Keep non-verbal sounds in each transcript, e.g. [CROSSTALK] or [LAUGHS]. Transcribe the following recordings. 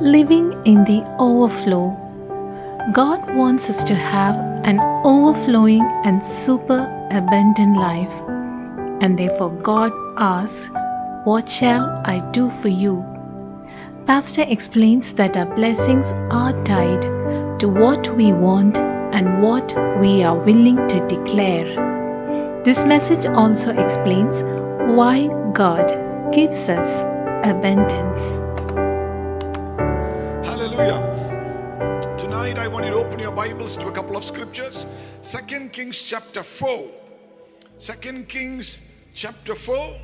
Living in the overflow. God wants us to have an overflowing and super abundant life. And therefore, God asks, What shall I do for you? Pastor explains that our blessings are tied to what we want and what we are willing to declare. This message also explains why God gives us abundance. Couple of scriptures. Second Kings chapter 4. Second Kings chapter 4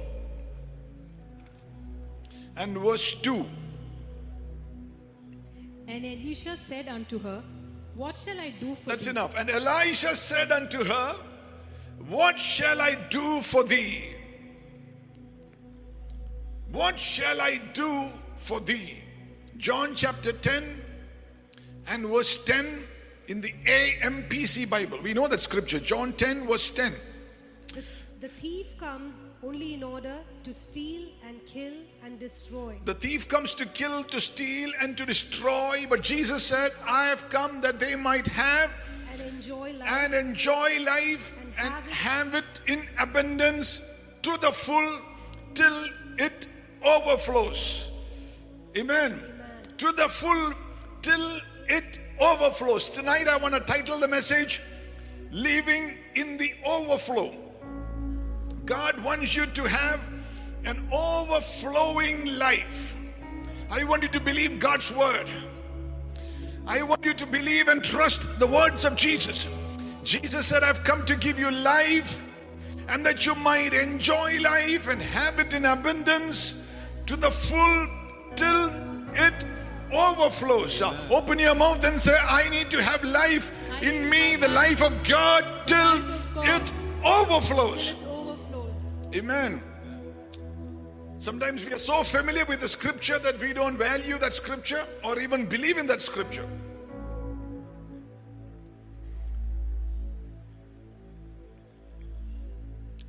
and verse 2. And Elisha said unto her, What shall I do for That's thee? enough. And Elisha said unto her, What shall I do for thee? What shall I do for thee? John chapter 10 and verse 10 in the AMPC Bible. We know that scripture. John 10 verse 10. The, the thief comes only in order to steal and kill and destroy. The thief comes to kill, to steal, and to destroy. But Jesus said, I have come that they might have And enjoy life. and enjoy life and have it in abundance to the full till it overflows. Amen. To the full till it overflows. Tonight I want to title the message Living in the Overflow. God wants you to have an overflowing life. I want you to believe God's word. I want you to believe and trust the words of Jesus. Jesus said, I've come to give you life and that you might enjoy life and have it in abundance to the full till it overflows. Open your mouth and say, I need to have life in me, the life of God, till it overflows. Amen. Sometimes we are so familiar with the scripture that we don't value that scripture or even believe in that scripture.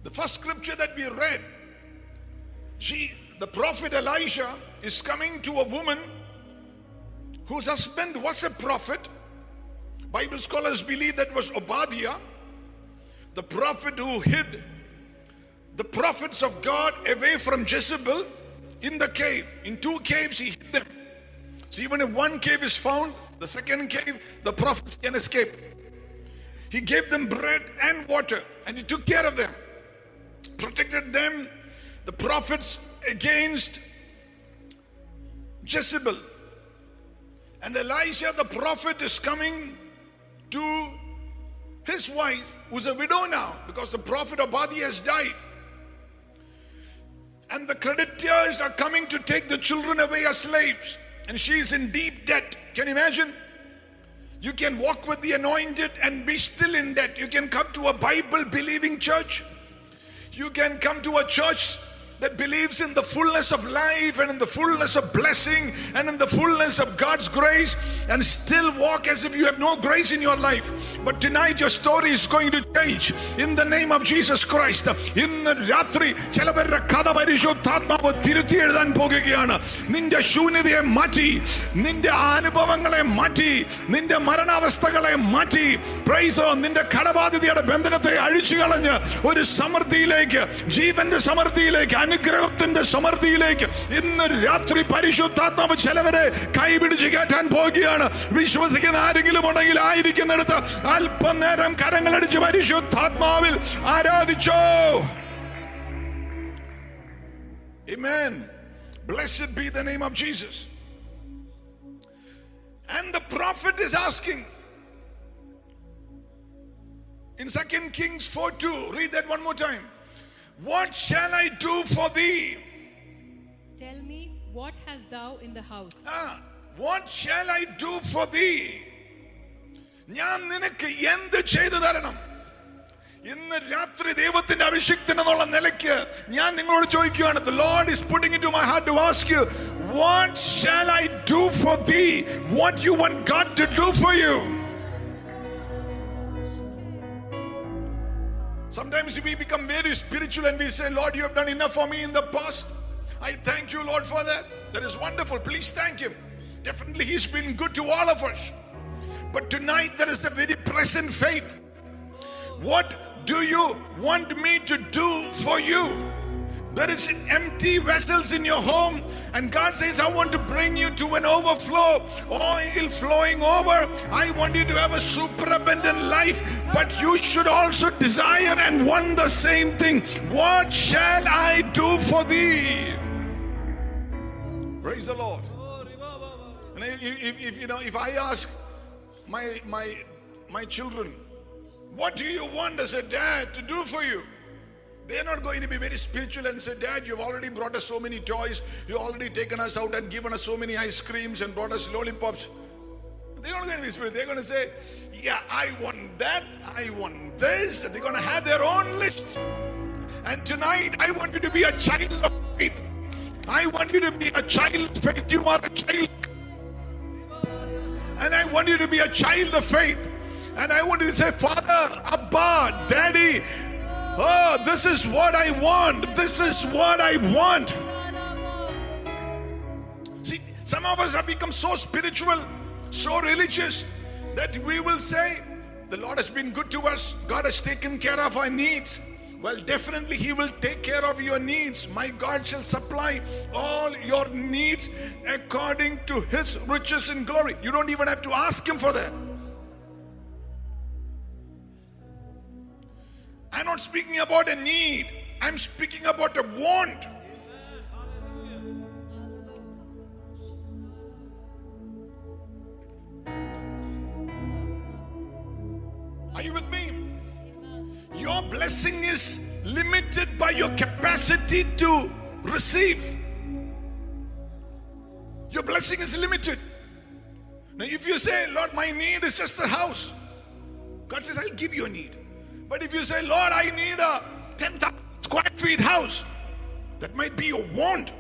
The first scripture that we read, she, the prophet Elisha is coming to a woman whose husband was a prophet. Bible scholars believe that was Obadiah, the prophet who hid the prophets of God away from Jezebel in the cave. In two caves, he hid them. So even if one cave is found, the second cave, the prophets can escape. He gave them bread and water, and he took care of them, protected them, the prophets against Jezebel. And Elisha, the prophet, is coming to his wife, who's a widow now, because the prophet Obadiah has died. And the creditors are coming to take the children away as slaves. And she is in deep debt. Can you imagine? You can walk with the anointed and be still in debt. You can come to a Bible believing church. You can come to a church that believes in the fullness of life and in the fullness of blessing and in the fullness of God's grace and still walk as if you have no grace in your life. But tonight your story is going to change in the name of Jesus Christ. ഇന്ന് രാത്രി ചിലവരുടെ കഥ പരിശുദ്ധാത്മാവ് തിരുത്തി എഴുതാൻ പോകുകയാണ് നിന്റെ ശൂന്യതയെ മാറ്റി നിന്റെ അനുഭവങ്ങളെ മാറ്റി നിന്റെ മരണാവസ്ഥകളെ മാറ്റി പ്രൈസോ നിന്റെ കടബാധിതയുടെ ബന്ധനത്തെ അഴിച്ചു കളഞ്ഞ് ഒരു സമൃദ്ധിയിലേക്ക് ജീവന്റെ സമൃദ്ധിയിലേക്ക് അനുഗ്രഹത്തിന്റെ സമൃദ്ധിയിലേക്ക് ഇന്ന് രാത്രി പരിശുദ്ധാത്മാവ് ചിലവരെ കൈപിടിച്ച് കയറ്റാൻ പോകുകയാണ് വിശ്വസിക്കുന്ന ആരെങ്കിലും ഉണ്ടെങ്കിൽ ആയിരിക്കുന്നിടത്ത് അല്പനേരം കരങ്ങളടിച്ച് പരിശുദ്ധാത്മാവിൽ ആരാധിച്ചോ Amen. Blessed be the name of Jesus. And the prophet is asking in Second Kings 4 2, read that one more time. What shall I do for thee? Tell me, what hast thou in the house? Ah, what shall I do for thee? ഞാൻ നിനക്ക് എന്ത് ചെയ്തു തരണം ഇന്ന് രാത്രി ദൈവത്തിന്റെ അഭിഷിക്തൻ എന്നുള്ള നിലയ്ക്ക് ഞാൻ നിങ്ങളോട് ചോദിക്കുകയാണ് the lord is putting into my heart to ask you what shall i do for thee what you want god to do for you Sometimes we become very spiritual and we say, Lord, you have done enough for me in the past. I thank you, Lord, for that. That is wonderful. Please thank Him. Definitely, He's been good to all of us. But tonight, there is a very present faith. What do you want me to do for you? There is empty vessels in your home, and God says, I want to bring you to an overflow, oil flowing over. I want you to have a super abundant life, but you should also desire and want the same thing. What shall I do for thee? Praise the Lord. And if, if- if, you know, if I ask my my my children, what do you want as a dad to do for you? They're not going to be very spiritual and say, Dad, you've already brought us so many toys. You've already taken us out and given us so many ice creams and brought us lollipops. They're not going to be spiritual. They're going to say, Yeah, I want that. I want this. And they're going to have their own list. And tonight, I want you to be a child of faith. I want you to be a child of faith. You are a child. And I want you to be a child of faith. And I want you to say, Father, Abba, Daddy, oh, this is what I want. This is what I want. See, some of us have become so spiritual, so religious, that we will say, The Lord has been good to us. God has taken care of our needs. Well, definitely, He will take care of your needs. My God shall supply all your needs according to His riches in glory. You don't even have to ask Him for that. Speaking about a need, I'm speaking about a want. Are you with me? Your blessing is limited by your capacity to receive. Your blessing is limited. Now, if you say, Lord, my need is just a house, God says, I'll give you a need. But if you say, Lord, I need a 10,000 square feet house, that might be your want.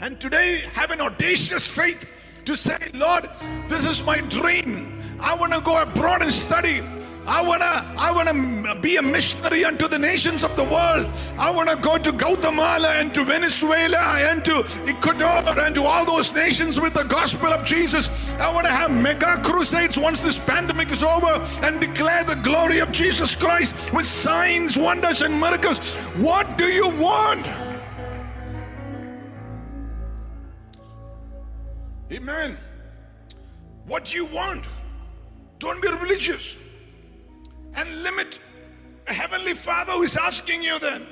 And today, have an audacious faith to say, Lord, this is my dream. I want to go abroad and study. I wanna, I wanna be a missionary unto the nations of the world. I wanna go to Guatemala and to Venezuela and to Ecuador and to all those nations with the gospel of Jesus. I wanna have mega crusades once this pandemic is over and declare the glory of Jesus Christ with signs, wonders, and miracles. What do you want? Amen. What do you want? Don't be religious and limit a heavenly father who is asking you then.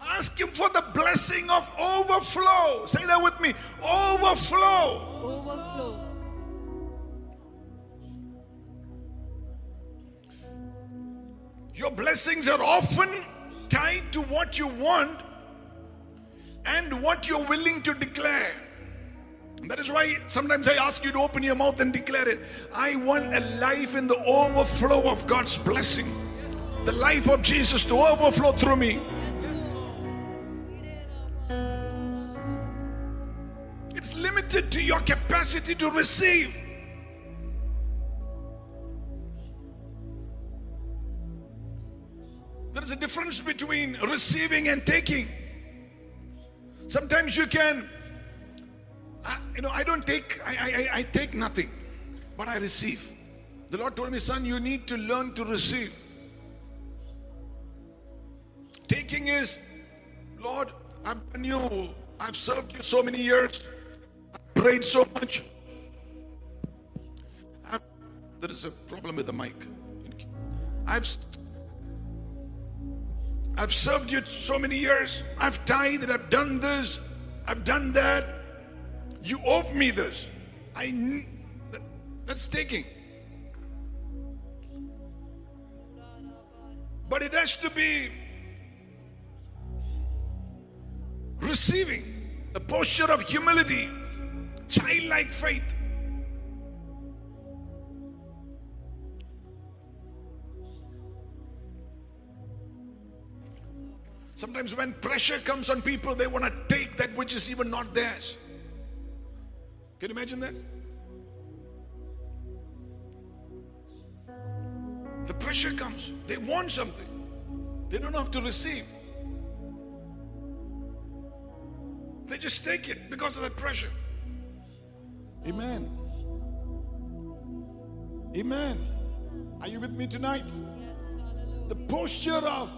Ask him for the blessing of overflow. Say that with me overflow. Overflow. Your blessings are often tied to what you want and what you're willing to declare. That is why sometimes I ask you to open your mouth and declare it. I want a life in the overflow of God's blessing. The life of Jesus to overflow through me. It's limited to your capacity to receive. There is a difference between receiving and taking. Sometimes you can I- you know, I don't take, I, I, I- take nothing, but I receive. The Lord told me, son, you need to learn to receive. Taking is, Lord, I've done you, I've served you so many years, I've prayed so much. I've, there is a problem with the mic. I've I've served you so many years. I've tithed, I've done this, I've done that. You owe me this. I that- that's taking. But it has to be receiving a posture of humility, childlike faith. Sometimes when pressure comes on people, they want to take that which is even not theirs. Can you imagine that? The pressure comes. They want something. They don't have to receive. They just take it because of that pressure. Amen. Amen. Are you with me tonight? The posture of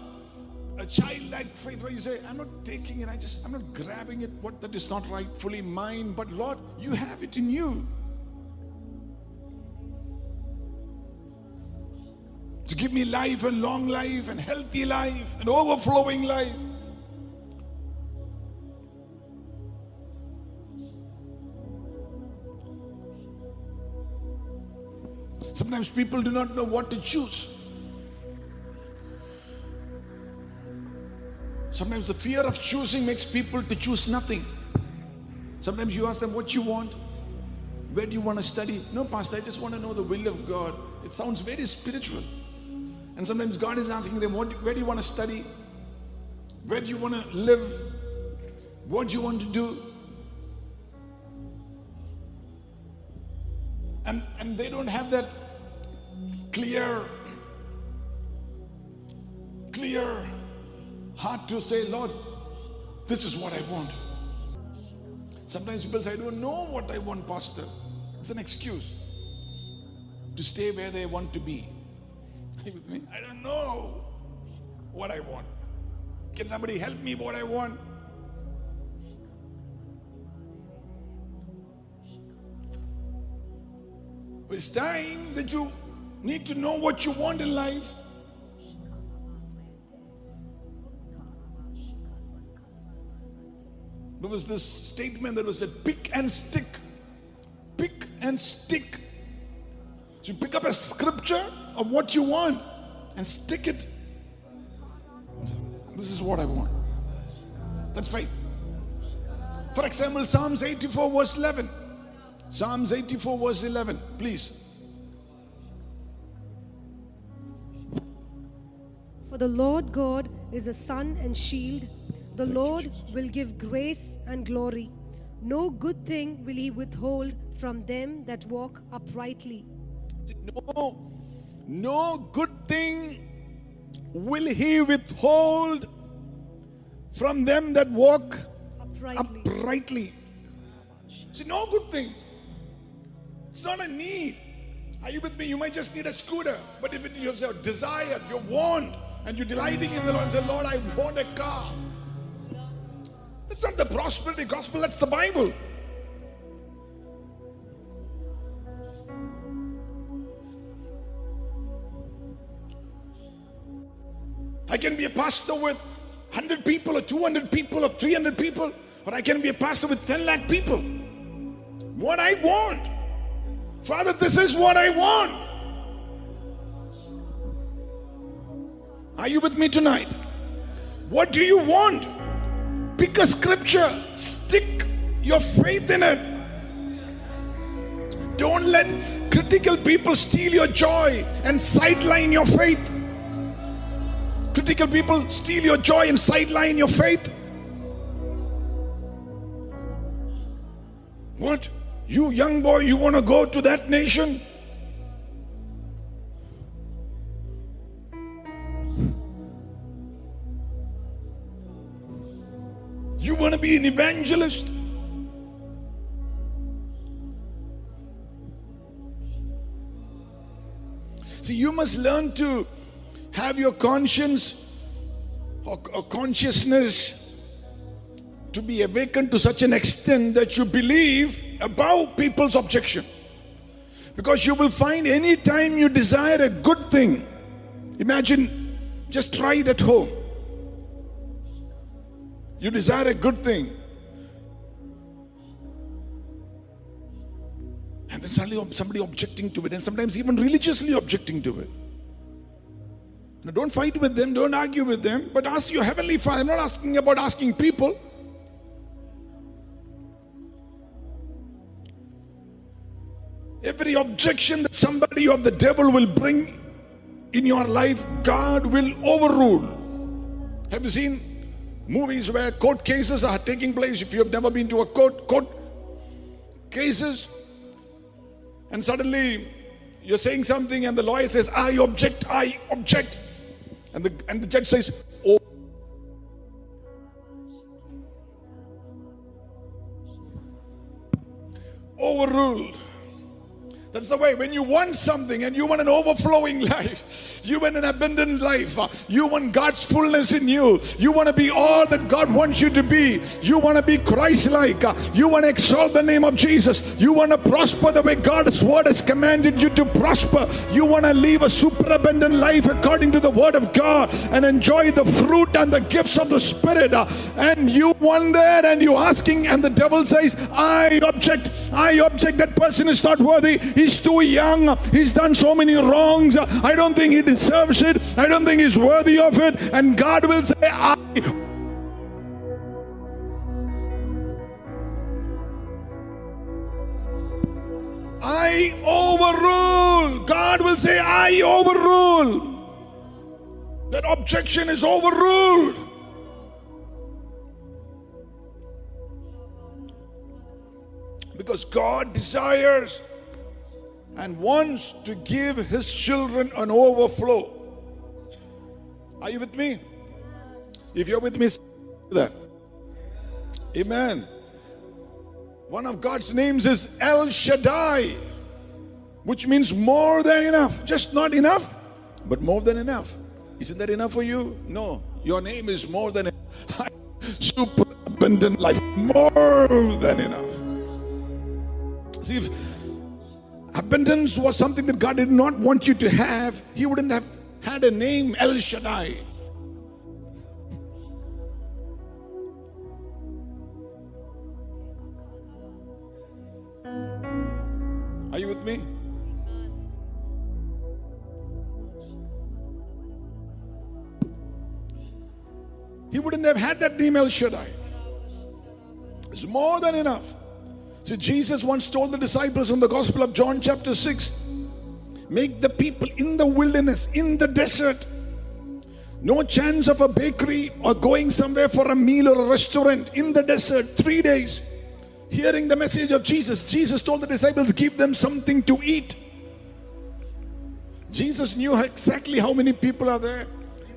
a childlike faith where you say, I'm not taking it, I just, I'm not grabbing it, what that is not rightfully mine, but Lord, you have it in you. To give me life and long life and healthy life and overflowing life. Sometimes people do not know what to choose. Sometimes the fear of choosing makes people to choose nothing. Sometimes you ask them what you want. Where do you want to study? No, Pastor, I just want to know the will of God. It sounds very spiritual. And sometimes God is asking them, what, where do you want to study? Where do you want to live? What do you want to do? And, and they don't have that clear, clear heart to say, Lord, this is what I want. Sometimes people say, I don't know what I want, Pastor. It's an excuse to stay where they want to be. Are you with me? I don't know what I want. Can somebody help me what I want? It's time that you need to know what you want in life. There was this statement that was said, pick and stick. Pick and stick. So you pick up a scripture of what you want and stick it. This is what I want. That's faith. For example, Psalms 84, verse 11. Psalms 84, verse 11, please. For the Lord God is a sun and shield. The Lord will give grace and glory. No good thing will he withhold from them that walk uprightly. No, no good thing will he withhold from them that walk Uprightly. uprightly. See, no good thing. It's not a need. Are you with me? You might just need a scooter, but if it is your desire, your want, and you're delighting in the Lord say, Lord, I want a car. That's not the prosperity gospel, that's the Bible. I can be a pastor with 100 people or 200 people or 300 people, or I can be a pastor with 10 lakh people. What I want. Father, this is what I want. Are you with me tonight? What do you want? Pick a scripture, stick your faith in it. Don't let critical people steal your joy and sideline your faith. Critical people steal your joy and sideline your faith. What? You young boy, you want to go to that nation? Want to be an evangelist? See, you must learn to have your conscience or, or consciousness to be awakened to such an extent that you believe above people's objection. Because you will find any time you desire a good thing, imagine, just try it at home. You desire a good thing. And then suddenly somebody objecting to it, and sometimes even religiously objecting to it. Now, don't fight with them, don't argue with them, but ask your heavenly Father. I'm not asking about asking people. Every objection that somebody or the devil will bring in your life, God will overrule. Have you seen movies where court cases are taking place? If you have never been to a court, court cases, and suddenly you're saying something, and the lawyer says, I object, I object. And the, and the judge says, That's the way. When you want something and you want an overflowing [LAUGHS] life, you want an abundant life, you want God's fullness in you, you want to be all that God wants you to be, you want to be Christ like, you want to exalt the name of Jesus, you want to prosper the way God's word has commanded you to prosper, you want to live a super abundant life according to the word of God and enjoy the fruit and the gifts of the Spirit. And you want that and you're asking, and the devil says, I object, I object, that person is not worthy. He's too young. He's done so many wrongs. I don't think he deserves it. I don't think he's worthy of it. And God will say, I. I overrule. God will say, I overrule. That objection is overruled. Because God desires and wants to give his children an overflow. Are you with me? If you're with me, that. Amen. One of God's names is El Shaddai, which means more than enough. Just not enough, but more than enough. Isn't that enough for you? No. Your name is more than enough. [LAUGHS] Super abundant life. More than enough. See, if abundance was something that God did not want you to have, He wouldn't have had a name El Shaddai. Are you with me? He wouldn't have had that name El Shaddai. It's more than enough. See, Jesus once told the disciples in the Gospel of John, chapter 6 make the people in the wilderness, in the desert, no chance of a bakery or going somewhere for a meal or a restaurant in the desert, three days, hearing the message of Jesus. Jesus told the disciples, give them something to eat. Jesus knew exactly how many people are there,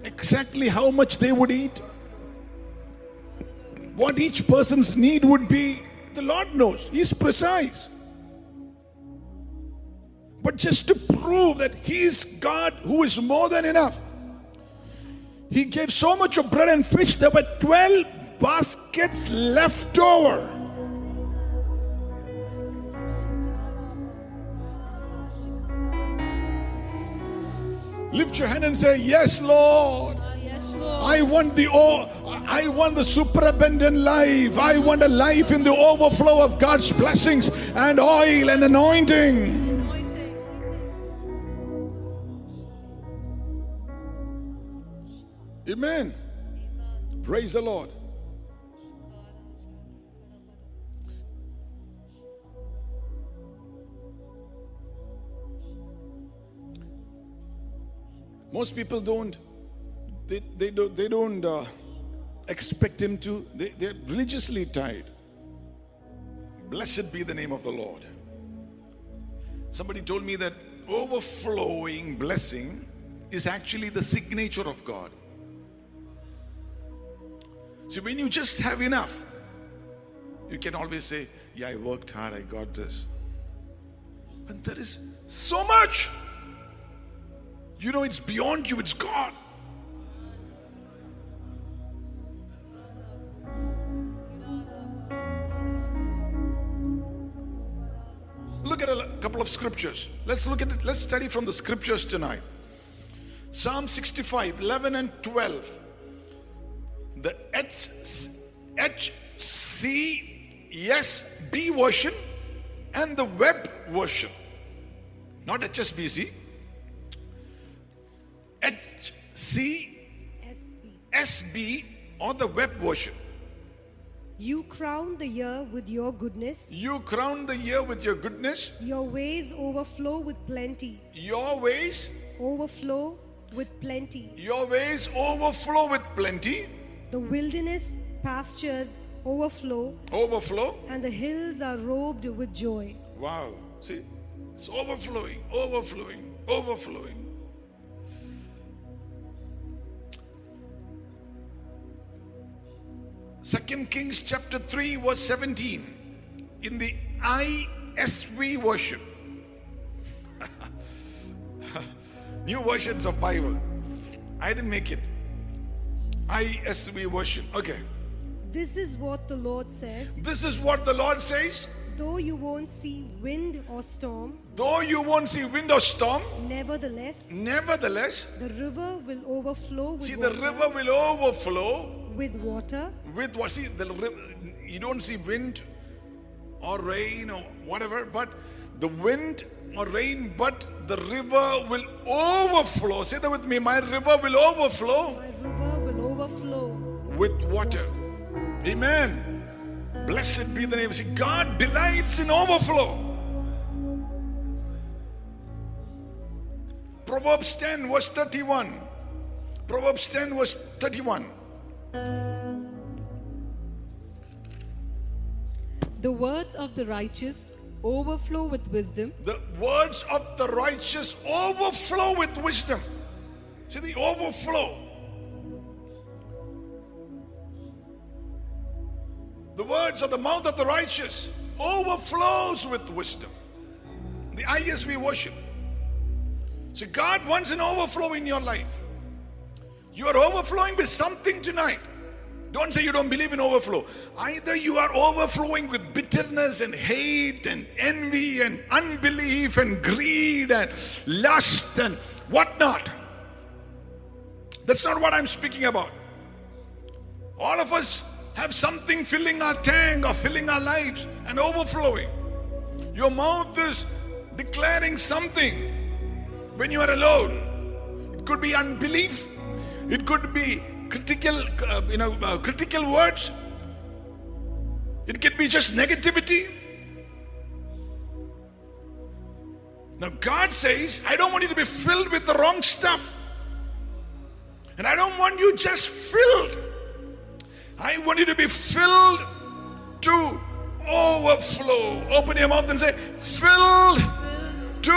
exactly how much they would eat, what each person's need would be. The Lord knows, He's precise. But just to prove that He is God who is more than enough, He gave so much of bread and fish, there were 12 baskets left over. Lift your hand and say, Yes, Lord. Ah, yes, Lord. I want the o- I want the superabundant life. I want a life in the overflow of God's blessings and oil and anointing. Amen. Praise the Lord. Most people don't they, they, do, they don't uh, expect him to. They, they're religiously tied. Blessed be the name of the Lord. Somebody told me that overflowing blessing is actually the signature of God. See, when you just have enough, you can always say, Yeah, I worked hard, I got this. But there is so much. You know, it's beyond you, it's God. Couple of scriptures. Let's look at it. Let's study from the scriptures tonight. Psalm 65, 11 and 12. The HCSB version and the web version. Not HSBC. HCSB SB. or the web version. You crown the year with your goodness. You crown the year with your goodness. Your ways overflow with plenty. Your ways, Overflow with plenty. your ways overflow with plenty. The wilderness pastures overflow, Overflow. and the hills are robed with joy. Wow. See, it's overflowing, overflowing, overflowing. Second Kings chapter 3, verse 17. In the ISV version. [LAUGHS] New versions of Bible. I didn't make it. ISV version. Okay. This is what the Lord says. This is what the Lord says. Though you won't see wind or storm, Though you won't see wind or storm, nevertheless, nevertheless, the river will overflow with see the river will overflow with water with what? See the river. You don't see wind or rain or whatever, but the wind or rain, but the river will overflow. Say that with me. My river will overflow My river will overflow. with water. Amen. Blessed be the name. See, God delights in overflow. Proverbs 10, verse 31. Proverbs 10, verse 31. The words of the righteous overflow with wisdom, The words of the righteous overflow with wisdom. See the overflow. The words of the mouth of the righteous overflows with wisdom. The ISV worship. See, God wants an overflow in your life. You are overflowing with something tonight. Don't say you don't believe in overflow. Either you are overflowing with bitterness and hate and envy and unbelief and greed and lust and whatnot. That's not what I'm speaking about. All of us have something filling our tank or filling our lives and overflowing. Your mouth is declaring something when you are alone. It could be unbelief. It could be critical, uh, you know, uh, critical words. It can be just negativity. Now God says, I don't want you to be filled with the wrong stuff. And I don't want you just filled. I want you to be filled to overflow. Open your mouth and say, filled filled to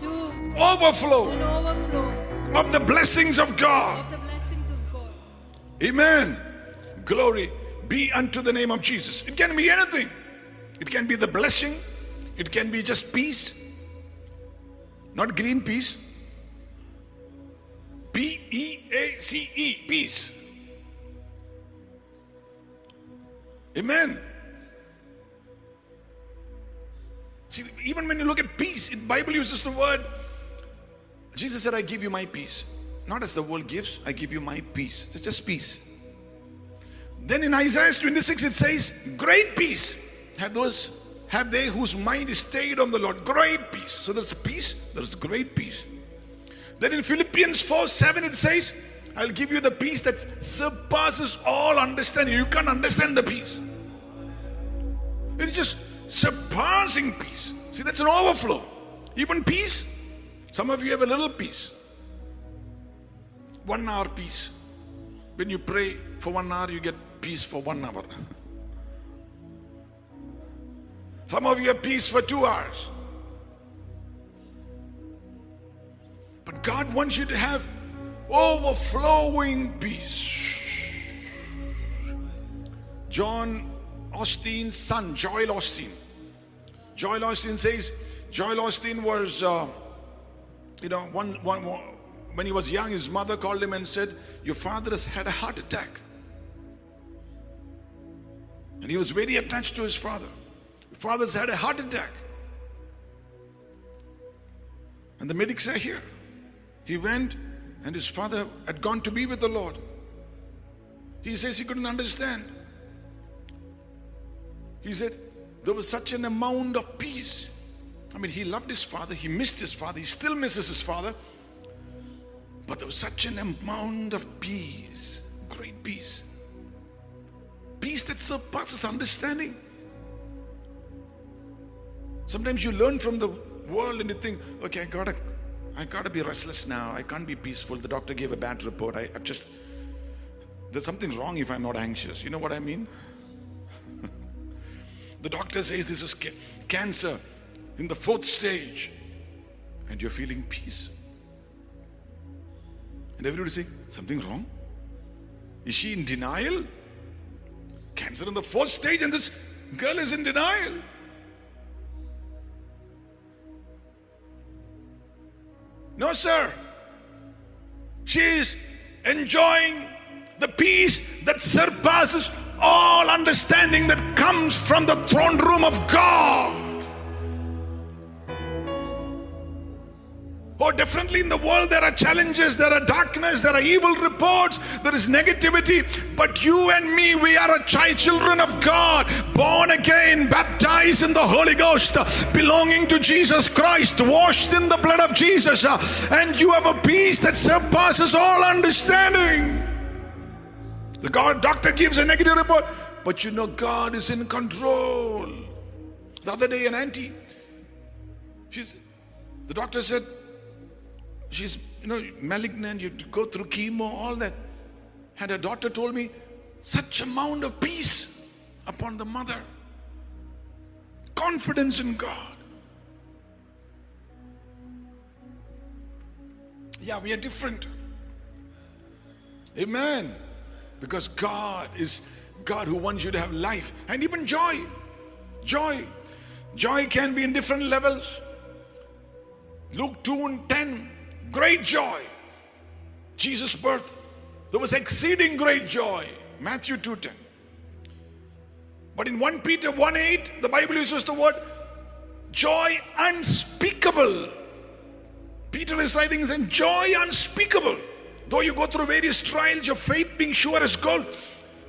to overflow an overflow of the blessings of God. Amen. Glory be unto the name of Jesus. It can be anything. It can be the blessing. It can be just peace. Not green peace. P E A C E, peace. Amen. See, even when you look at peace, in Bible uses the word. Jesus said, I give you my peace. Not as the world gives, I give you my peace. It's just peace. Then in Isaiah 26 it says, Great peace have those have they whose mind is stayed on the Lord. Great peace. So there's peace, there's great peace. Then in Philippians 4 7 it says, I'll give you the peace that surpasses all understanding. You can't understand the peace. It's just surpassing peace. See, that's an overflow. Even peace. Some of you have a little peace. One hour peace. When you pray for one hour, you get peace for one hour. Some of you have peace for two hours. But God wants you to have overflowing peace. John Osteen's son, Joel Osteen. Joel Osteen says, Joel Osteen was, uh, you know, one, one, one, when he was young, his mother called him and said, Your father has had a heart attack. And he was very attached to his father. Your father's had a heart attack. And the medics are here. He went, and his father had gone to be with the Lord. He says he couldn't understand. He said, there was such an amount of peace. I mean, he loved his father, he missed his father, he still misses his father. But there was such an amount of peace, great peace. Peace that surpasses understanding. Sometimes you learn from the world and you think, okay, I gotta, I gotta be restless now. I can't be peaceful. The doctor gave a bad report. I, I've just, there's something wrong if I'm not anxious. You know what I mean? [LAUGHS] the doctor says this is ca- cancer in the fourth stage, and you're feeling peace. And everybody saying, something wrong? Is she in denial? Cancer in the fourth stage, and this girl is in denial. No, sir. She is enjoying the peace that surpasses all understanding that comes from the throne room of God. Oh, differently in the world, there are challenges, there are darkness, there are evil reports, there is negativity. But you and me, we are a child, children of God, born again, baptized in the Holy Ghost, belonging to Jesus Christ, washed in the blood of Jesus. And you have a peace that surpasses all understanding. The God doctor gives a negative report, but you know God is in control. The other day, an auntie, she's the doctor said, she's you know malignant you go through chemo all that. And her daughter told me such amount of peace upon the mother. Confidence in god. Yeah we are different. Amen. Because god is god who wants you to have life and even joy. Joy. Joy can be in different levels. Luke 2 and 10, great joy. Jesus' birth, there was exceeding great joy. Matthew 2 10. But in 1 Peter 1 8, the Bible uses the word joy unspeakable. Peter is writing saying, joy unspeakable. Though you go through various trials, your faith being sure as gold,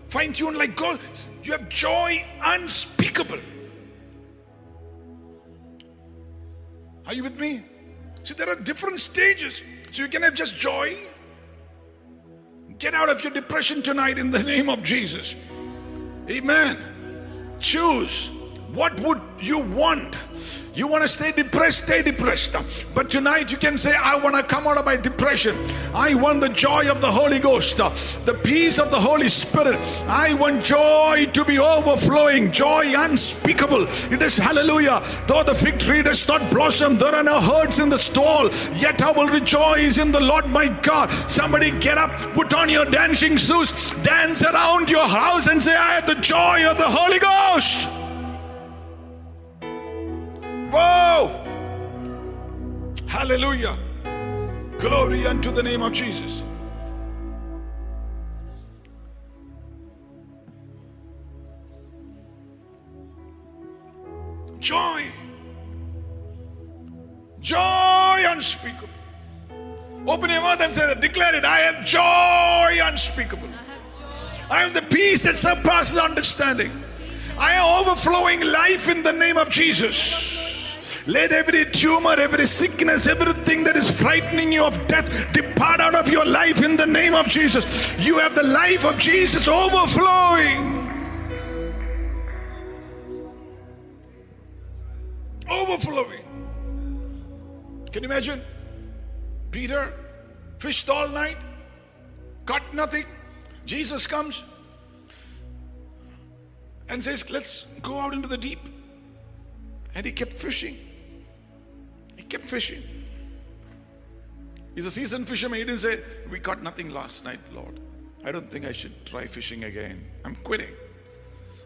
fine tuned like gold, you have joy unspeakable. Are you with me? See, there are different stages. So you can have just joy. Get out of your depression tonight in the [LAUGHS] name of Jesus. Amen. Choose. What would you want? You want to stay depressed, stay depressed. But tonight you can say, I want to come out of my depression. I want the joy of the Holy Ghost, the peace of the Holy Spirit. I want joy to be overflowing, joy unspeakable. It is hallelujah. Though the fig tree does not blossom, there are no herds in the stall, yet I will rejoice in the Lord my God. Somebody get up, put on your dancing shoes, dance around your house, and say, I have the joy of the Holy Ghost. Hallelujah. Glory unto the name of Jesus. Joy. Joy unspeakable. Open your mouth and say, declare it. I have joy unspeakable. I have the peace that surpasses understanding. I am overflowing life in the name of Jesus. Let every tumor, every sickness, everything that is frightening you of death depart out of your life in the name of Jesus. You have the life of Jesus overflowing. Overflowing. Can you imagine? Peter fished all night, caught nothing. Jesus comes and says, Let's go out into the deep. And he kept fishing. Kept fishing. He's a seasoned fisherman. He didn't say, We caught nothing last night, Lord. I don't think I should try fishing again. I'm quitting.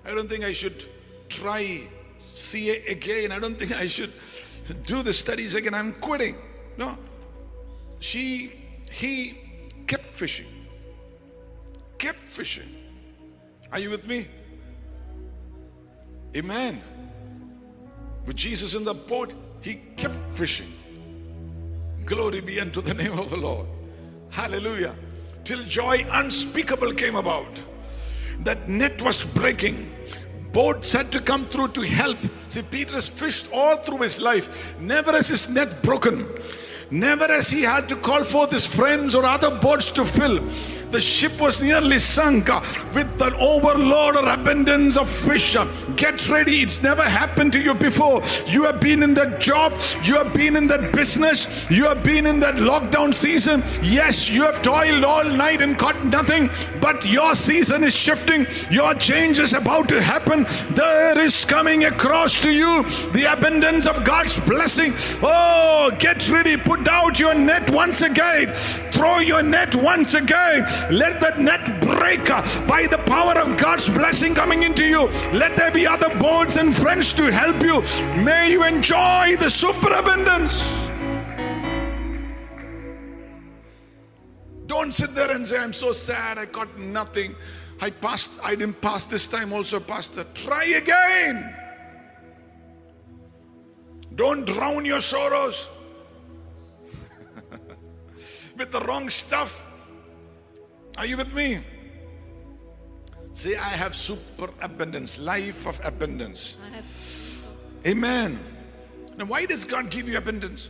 I don't think I should try CA again. I don't think I should do the studies again. I'm quitting. No. She, he kept fishing. Kept fishing. Are you with me? Amen. With Jesus in the boat, he kept fishing. Glory be unto the name of the Lord. Hallelujah. Till joy unspeakable came about. That net was breaking. Boats had to come through to help. See, Peter has fished all through his life. Never has his net broken. Never has he had to call forth his friends or other boats to fill the ship was nearly sunk uh, with an overload or abundance of fish. Uh, Get ready, it's never happened to you before. You have been in that job, you have been in that business, you have been in that lockdown season. Yes, you have toiled all night and caught nothing, but your season is shifting, your change is about to happen. There is coming across to you the abundance of God's blessing. Oh, get ready, put out your net once again, throw your net once again. Let that net break uh, by the power of God's blessing coming into you. Let there be other boats and friends to help you. May you enjoy the superabundance. Don't sit there and say, I'm so sad, I got nothing. I passed, I didn't pass this time also, Pastor. Try again. Don't drown your sorrows [LAUGHS] with the wrong stuff. Are you with me? Say, I have super abundance, life of abundance. I have Amen. Now, why does God give you abundance?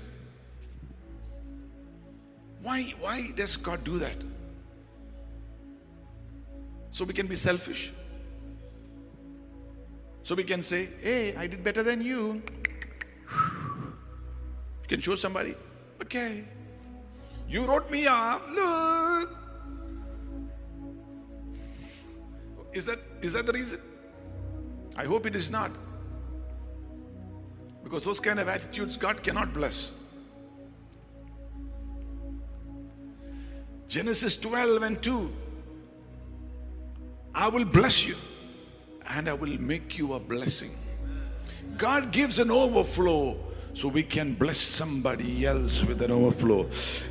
Why, why does God do that? So we can be selfish. So we can say, hey, I did better than you. You can show somebody, okay. You wrote me off. Look. Is that is that the reason? I hope it is not. Because those kind of attitudes God cannot bless. Genesis 12 and 2. I will bless you and I will make you a blessing. God gives an overflow so we can bless somebody else with an overflow.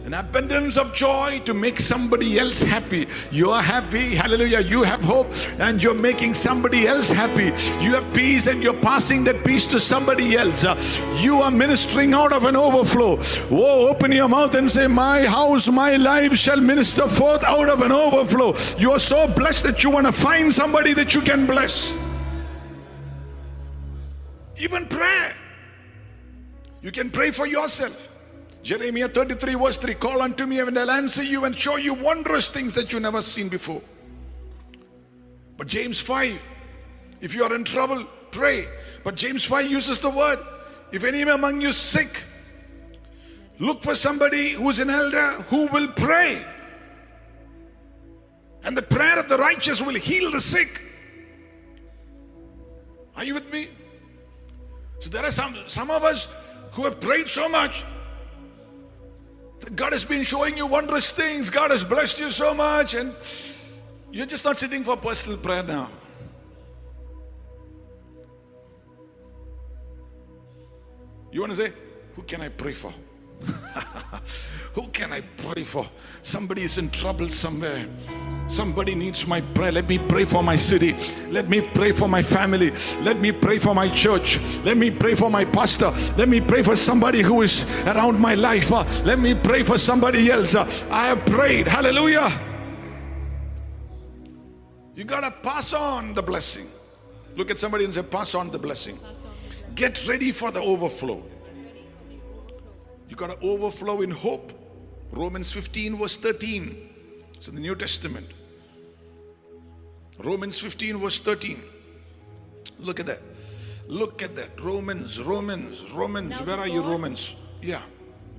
An abundance of joy to make somebody else happy. You are happy, hallelujah. You have hope and you're making somebody else happy. You have peace and you're passing that peace to somebody else. You are ministering out of an overflow. Oh, open your mouth and say, My house, my life shall minister forth out of an overflow. You are so blessed that you want to find somebody that you can bless. Even prayer. You can pray for yourself. Jeremiah 33, verse 3 Call unto me, and I'll answer you and show you wondrous things that you never seen before. But James 5, if you are in trouble, pray. But James 5 uses the word, if any among you sick, look for somebody who's an elder who will pray. And the prayer of the righteous will heal the sick. Are you with me? So there are some some of us who have prayed so much. God has been showing you wondrous things. God has blessed you so much, and you're just not sitting for personal prayer now. You want to say, Who can I pray for? [LAUGHS] Who can I pray for? Somebody is in trouble somewhere. Somebody needs my prayer. Let me pray for my city. Let me pray for my family. Let me pray for my church. Let me pray for my pastor. Let me pray for somebody who is around my life. Uh, Let me pray for somebody else. Uh, I have prayed. Hallelujah. You got to pass on the blessing. Look at somebody and say, Pass on the blessing. Get ready for the overflow. You got to overflow in hope. Romans 15, verse 13. It's in the New Testament. Romans 15, verse 13. Look at that. Look at that. Romans, Romans, Romans. Now Where are you, Romans? Yeah.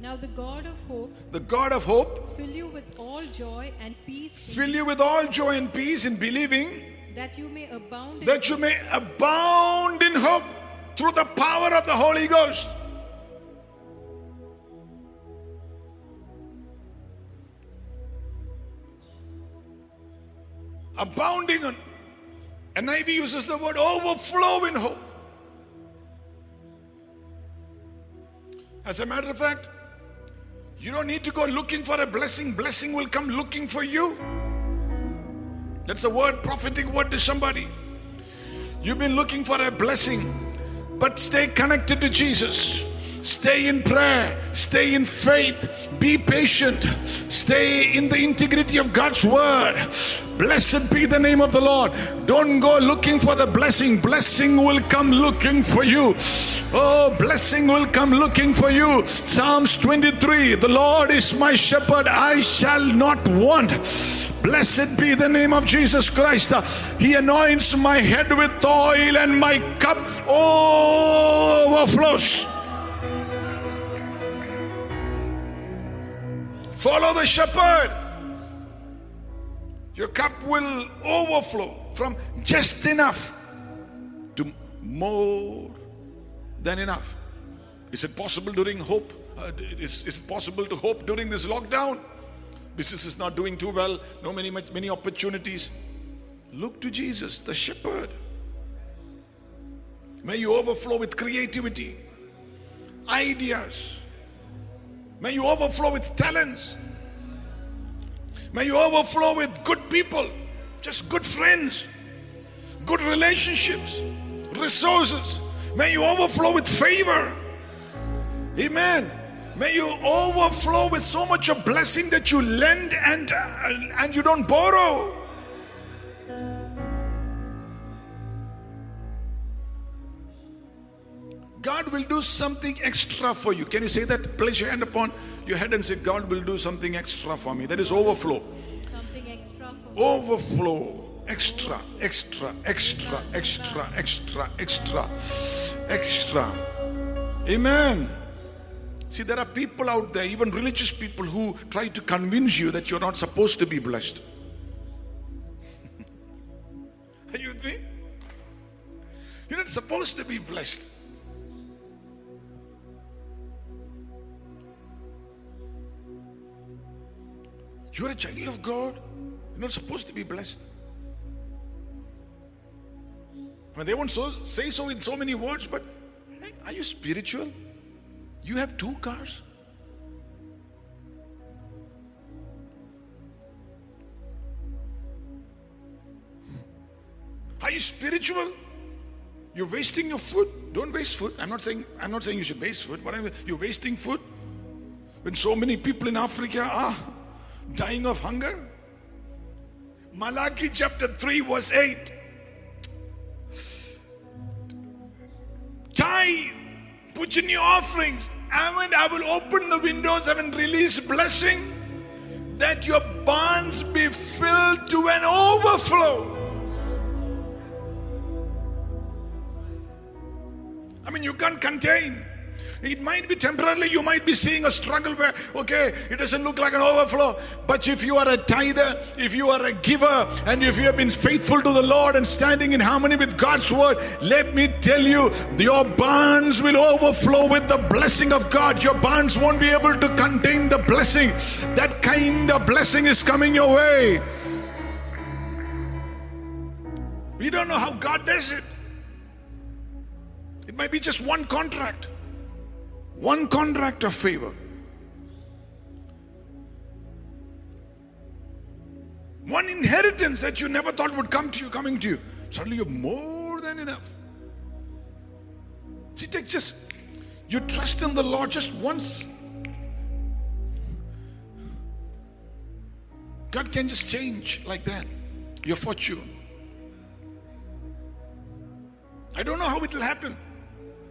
Now the God of hope The God of hope fill you with all joy and peace fill you with all joy and peace in believing that you may abound in that you may abound in hope through the power of the Holy Ghost. Abounding on NIV uses the word overflow in hope. As a matter of fact, you don't need to go looking for a blessing. Blessing will come looking for you. That's a word, prophetic word to somebody. You've been looking for a blessing, but stay connected to Jesus. Stay in prayer, stay in faith, be patient, stay in the integrity of God's word. Blessed be the name of the Lord. Don't go looking for the blessing, blessing will come looking for you. Oh, blessing will come looking for you. Psalms 23 The Lord is my shepherd, I shall not want. Blessed be the name of Jesus Christ. He anoints my head with oil and my cup overflows. Follow the shepherd. Your cup will overflow from just enough to more than enough. Is it possible during hope? Uh, is, is it possible to hope during this lockdown? Business is not doing too well, no many much, many opportunities. Look to Jesus, the shepherd. May you overflow with creativity, ideas. May you overflow with talents. May you overflow with good people, just good friends, good relationships, resources. May you overflow with favor. Amen. May you overflow with so much of blessing that you lend and uh, and you don't borrow. God will do something extra for you. Can you say that? Place your hand upon your head and say, God will do something extra for me. That is overflow. Something extra for Overflow. Extra, extra, extra, extra, extra, extra, extra. Amen. See, there are people out there, even religious people, who try to convince you that you're not supposed to be blessed. are [LAUGHS] you with me? You're not supposed to be blessed. You're a child of God. You're not supposed to be blessed. I mean, they won't so, say so in so many words, but hey, are you spiritual? You have two cars. Are you spiritual? You're wasting your food. Don't waste food. I'm not saying I'm not saying you should waste food, I'm, you're wasting food. When so many people in Africa are dying of hunger. Malachi chapter 3, verse 8. Tithe, put in your offerings. And I will open the windows and release blessing that your barns be filled to an overflow. I mean, you can't contain. It might be temporarily, you might be seeing a struggle where, okay, it doesn't look like an overflow. But if you are a tither, if you are a giver, and if you have been faithful to the Lord and standing in harmony with God's word, let me tell you, your barns will overflow with the blessing of God. Your barns won't be able to contain the blessing. That kind of blessing is coming your way. We don't know how God does it. It might be just one contract, one contract of favor. One inheritance that you never thought would come to you, coming to you. Suddenly you have more than enough. See, take just, you trust in the Lord just once. God can just change like that your fortune. I don't know how it will happen.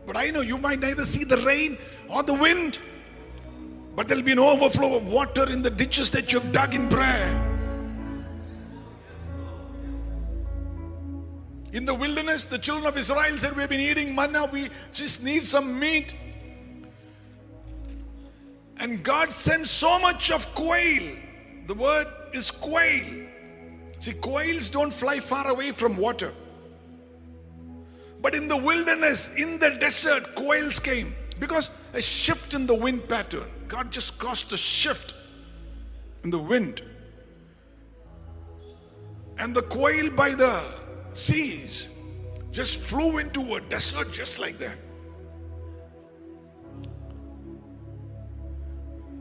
But I know you might neither see the rain or the wind, but there'll be an overflow of water in the ditches that you've dug in prayer. In the wilderness, the children of Israel said, We've been eating manna, we just need some meat. And God sent so much of quail. The word is quail. See, quails don't fly far away from water. But in the wilderness, in the desert, quails came because a shift in the wind pattern. God just caused a shift in the wind. And the quail by the seas just flew into a desert just like that.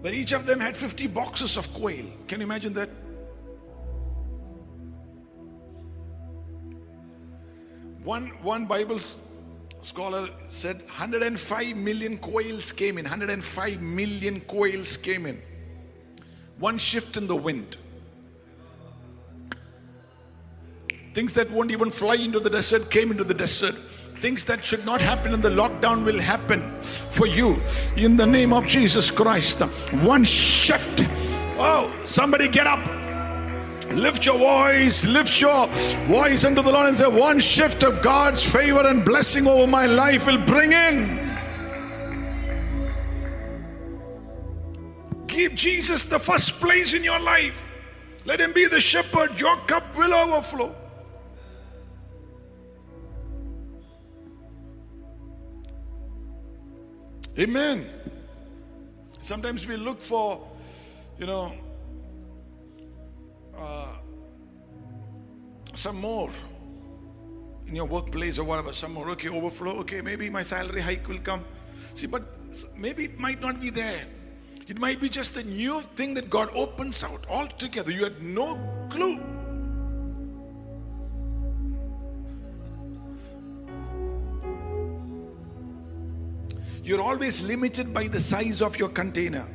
But each of them had 50 boxes of quail. Can you imagine that? One, one Bible scholar said 105 million quails came in. 105 million quails came in. One shift in the wind. Things that won't even fly into the desert came into the desert. Things that should not happen in the lockdown will happen for you in the name of Jesus Christ. One shift. Oh, somebody get up. Lift your voice, lift your voice unto the Lord and say, One shift of God's favor and blessing over my life will bring in. Give Jesus the first place in your life. Let him be the shepherd. Your cup will overflow. Amen. Sometimes we look for, you know, uh, some more in your workplace or whatever, some more. Okay, overflow. Okay, maybe my salary hike will come. See, but maybe it might not be there. It might be just a new thing that God opens out altogether. You had no clue. You're always limited by the size of your container.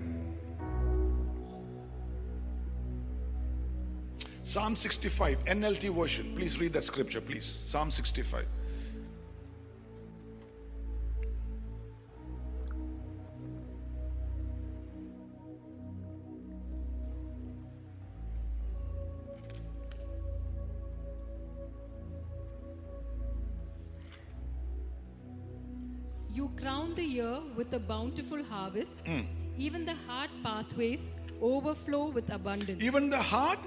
Psalm 65, NLT version. Please read that scripture, please. Psalm 65. You crown the year with a bountiful harvest. Hmm. Even the hard pathways overflow with abundance. Even the hard,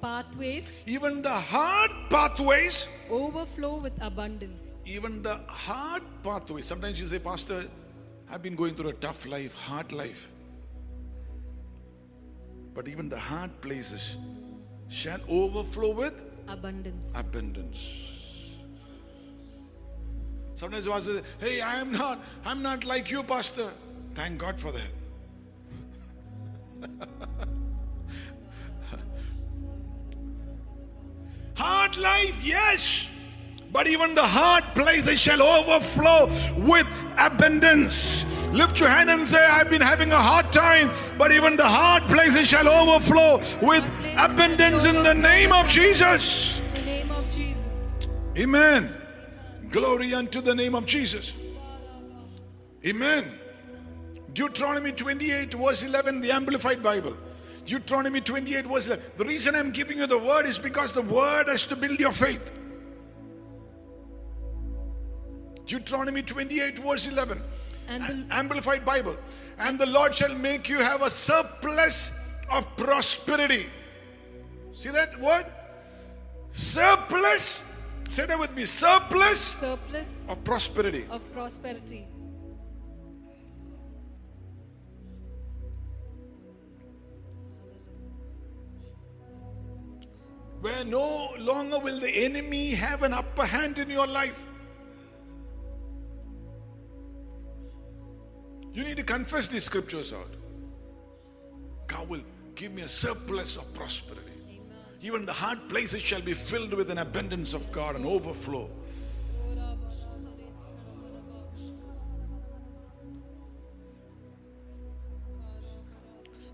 pathways even the hard pathways, overflow with abundance. even the hard pathways. Sometimes you say, Pastor, I've been going through a tough life, hard life. But even the hard places shall overflow with Abundance. abundance. Sometimes one says, Hey, I am not, I'm not like you, Pastor. Thank God for that. [LAUGHS] hard life, yes. But even the hard places shall overflow with abundance. Lift your hand and say, I've been having a hard time, but even the hard places shall overflow with abundance in the name of Jesus. In the name of Jesus. Amen. Glory unto the name of Jesus. Amen. Deuteronomy 28, verse 11, the Amplified Bible. Deuteronomy 28, verse 11. The reason I'm giving you the word is because the word has to build your faith. Deuteronomy 28, verse 11. And the- Amplified Bible. And the Lord shall make you have a surplus of prosperity. See that word? Surplus. Say that with me. Surplus Surplus of prosperity. of prosperity. Where no longer will the enemy have an upper hand in your life. You need to confess these scriptures out. God will give me a surplus of prosperity. Even the hard places shall be filled with an abundance of God and overflow.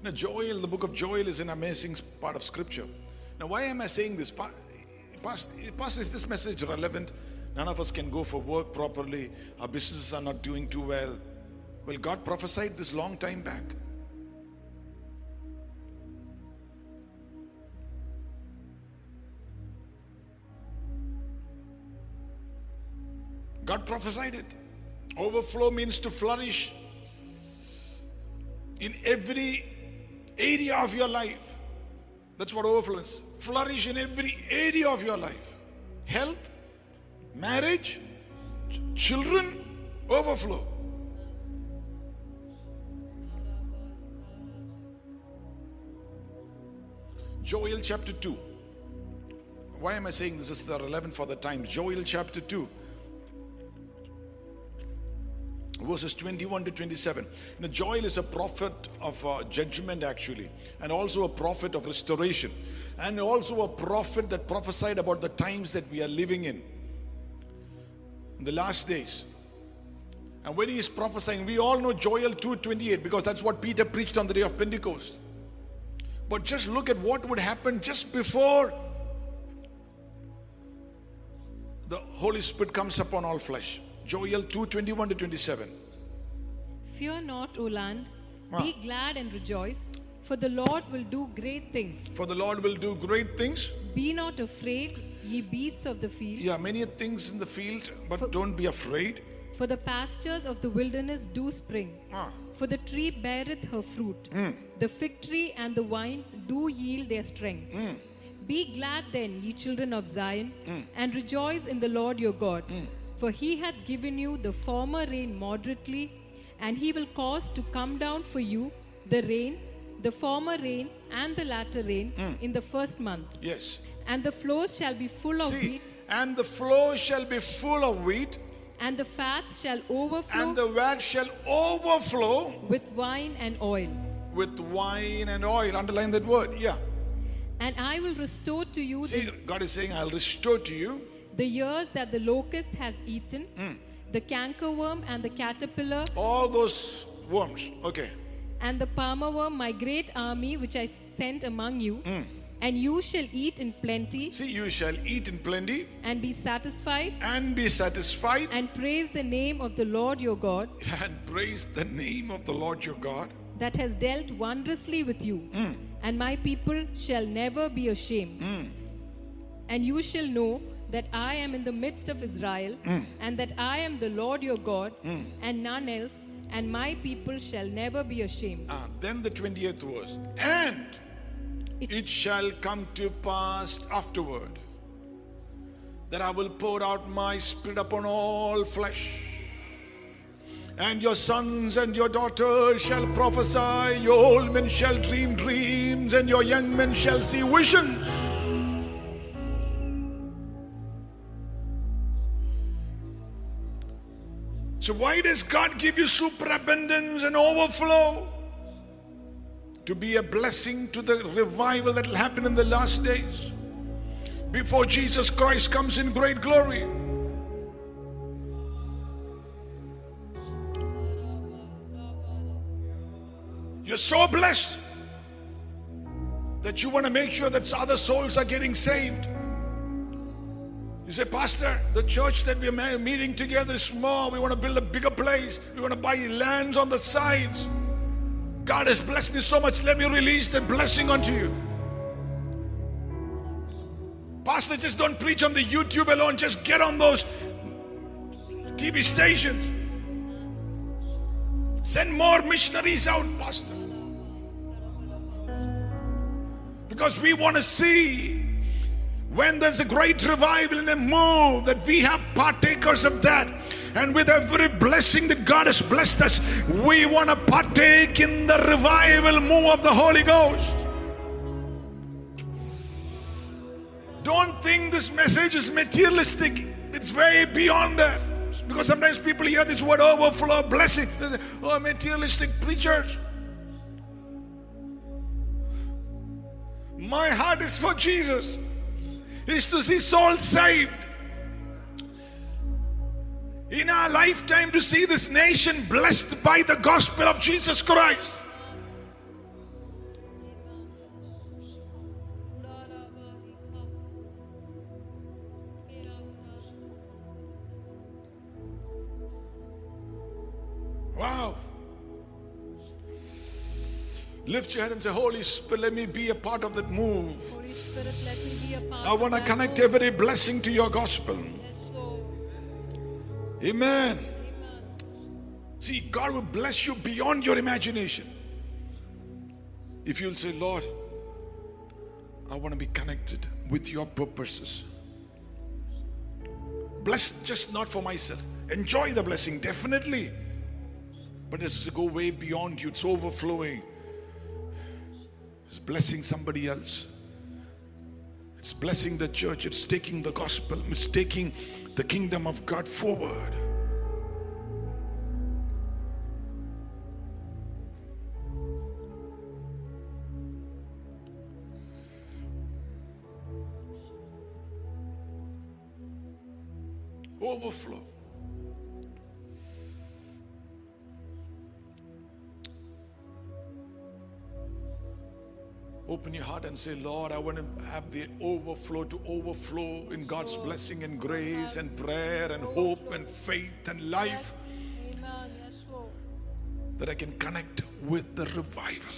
Now, Joel, the book of Joel is an amazing part of scripture. Now, why am I saying this? Pa- Pastor, Pastor, is this message relevant? None of us can go for work properly. Our businesses are not doing too well. Well, God prophesied this long time back. God prophesied it. Overflow means to flourish in every area of your life. That's what overflow is. Flourish in every area of your life. Health, marriage, ch- children, overflow. Joel chapter 2. Why am I saying this is relevant for the times? Joel chapter 2 verses 21 to 27. Now, Joel is a prophet of uh, judgment, actually, and also a prophet of restoration, and also a prophet that prophesied about the times that we are living in, in the last days. And when he is prophesying, we all know Joel 2:28 because that's what Peter preached on the day of Pentecost. But just look at what would happen just before the Holy Spirit comes upon all flesh. Joel 2 21 to 27. Fear not, O land. Ah. Be glad and rejoice, for the Lord will do great things. For the Lord will do great things. Be not afraid, ye beasts of the field, Yeah, many things in the field, but For- don't be afraid. for the pastures of the wilderness do spring. Ah. For the tree beareth her fruit. The fig tree and the vine do yield their strength. Be glad then, ye children of Zion, and rejoice in the Lord your God. For he hath given you the former rain moderately, and he will cause to come down for you the rain, the former rain, and the latter rain hmm. in the first month. Yes. And the floors shall be full of See, wheat, and the floors shall be full of wheat, and the fats shall overflow and the vat shall overflow with wine and oil. with wine and oil. Underline that word. Yeah. And I will restore to you See, God is saying, I'll restore to you the years that the locust has eaten, hmm. the cankerworm and the caterpillar, all those worms. Okay. and the palmerworm, my great army which I sent among you. Hmm. And you shall eat in plenty See, you shall eat in plenty and be satisfied, and be satisfied and praise the name of the Lord your God [LAUGHS] and praise the name of the Lord your God. that has dealt wondrously with you. Hmm. And my people shall never be ashamed. And you shall know that I am in the midst of Israel, and that I am the Lord your God, and none else, and my people shall never be ashamed. Ah, then the 20th verse. And It- it shall come to pass afterward that I will pour out my spirit upon all flesh. And your sons and your daughters shall prophesy, your old men shall dream dreams, and your young men shall see visions. So, why does God give you superabundance and overflow? To be a blessing to the revival that will happen in the last days before Jesus Christ comes in great glory. You're so blessed that you want to make sure that other souls are getting saved. You say, Pastor, the church that we're meeting together is small. We want to build a bigger place. We want to buy lands on the sides. God has blessed me so much. Let me release the blessing unto you. Pastor, just don't preach on the YouTube alone. Just get on those TV stations. Send more missionaries out, Pastor. Because we want to see when there's a great revival and a move that we have partakers of that. And with every blessing that God has blessed us, we want to partake in the revival move of the Holy Ghost. Don't think this message is materialistic. It's way beyond that. Because sometimes people hear this word oh, overflow, blessing. They say, oh, materialistic preachers. My heart is for Jesus. Is to see souls saved. In our lifetime, to see this nation blessed by the gospel of Jesus Christ. Wow. Lift your hand and say, Holy Spirit, let me be a part of that move. Spirit, let me be a part I want to connect every blessing to your gospel. Amen. See, God will bless you beyond your imagination. If you'll say, Lord, I want to be connected with your purposes. Blessed just not for myself. Enjoy the blessing, definitely. But it's to go way beyond you, it's overflowing. It's blessing somebody else. It's blessing the church. It's taking the gospel. It's taking the kingdom of God forward. Overflow. Open your heart and say, Lord, I want to have the overflow to overflow in God's blessing and grace and prayer and hope and faith and life. That I can connect with the revival.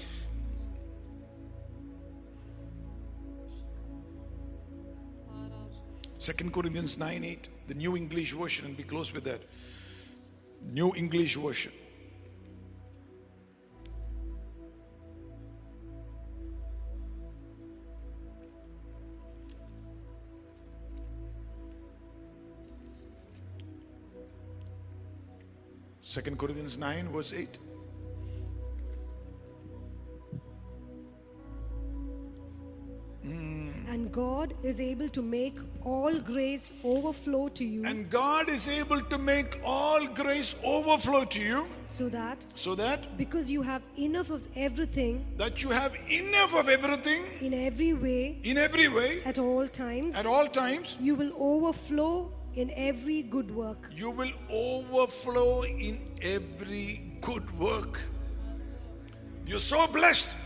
Second Corinthians 9 8, the New English Version, and be close with that. New English Version. Second Corinthians 9, verse 8. Hmm. And God is able to make all grace overflow to you. And God is able to make all grace overflow to you. So that so that because you have enough of everything that you have enough of everything in every way in every way at all times, at all times you will overflow in every good work. you will overflow in every good work. You're so blessed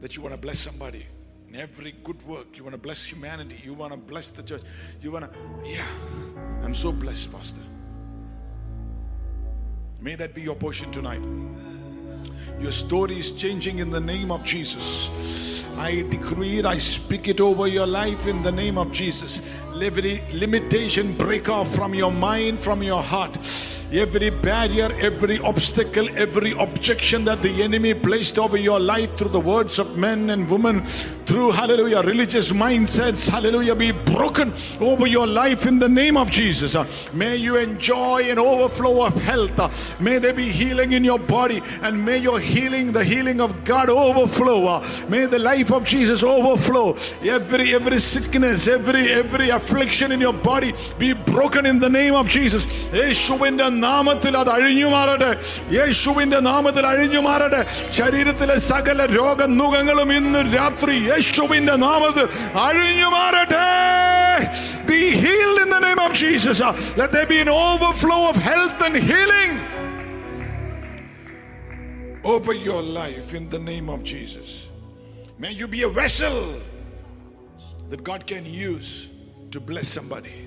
that you want to bless somebody in every good work. You want to bless humanity. You want to bless the church. You want to, yeah. I'm so blessed, Pastor. May that be your portion tonight. Your story is changing in the name of Jesus. I decree it, I speak it over your life in the name of Jesus. Limitation break off from your mind, from your heart. Every barrier, every obstacle, every objection that the enemy placed over your life through the words of men and women, through hallelujah, religious mindsets, hallelujah, be broken over your life in the name of Jesus. May you enjoy an overflow of health. May there be healing in your body, and may your healing, the healing of God, overflow. May the life of Jesus overflow. Every every sickness, every every affliction in your body be broken in the name of Jesus. യേശുവിന്റെ നാമത്തിൽ അത് അഴിഞ്ഞു മാറട്ടെ യേശുവിന്റെ നാമത്തിൽ അഴിഞ്ഞു മാറട്ടെ ശരീരത്തിലെ സകല രോഗനുഖങ്ങളും ഇന്ന് രാത്രി യേശുവിന്റെ നാമത്തിൽ അഴിഞ്ഞു മാറട്ടെ be healed in the name of Jesus Uh, let there be an overflow of health and healing over your life in the name of Jesus may you be a vessel that God can use to bless somebody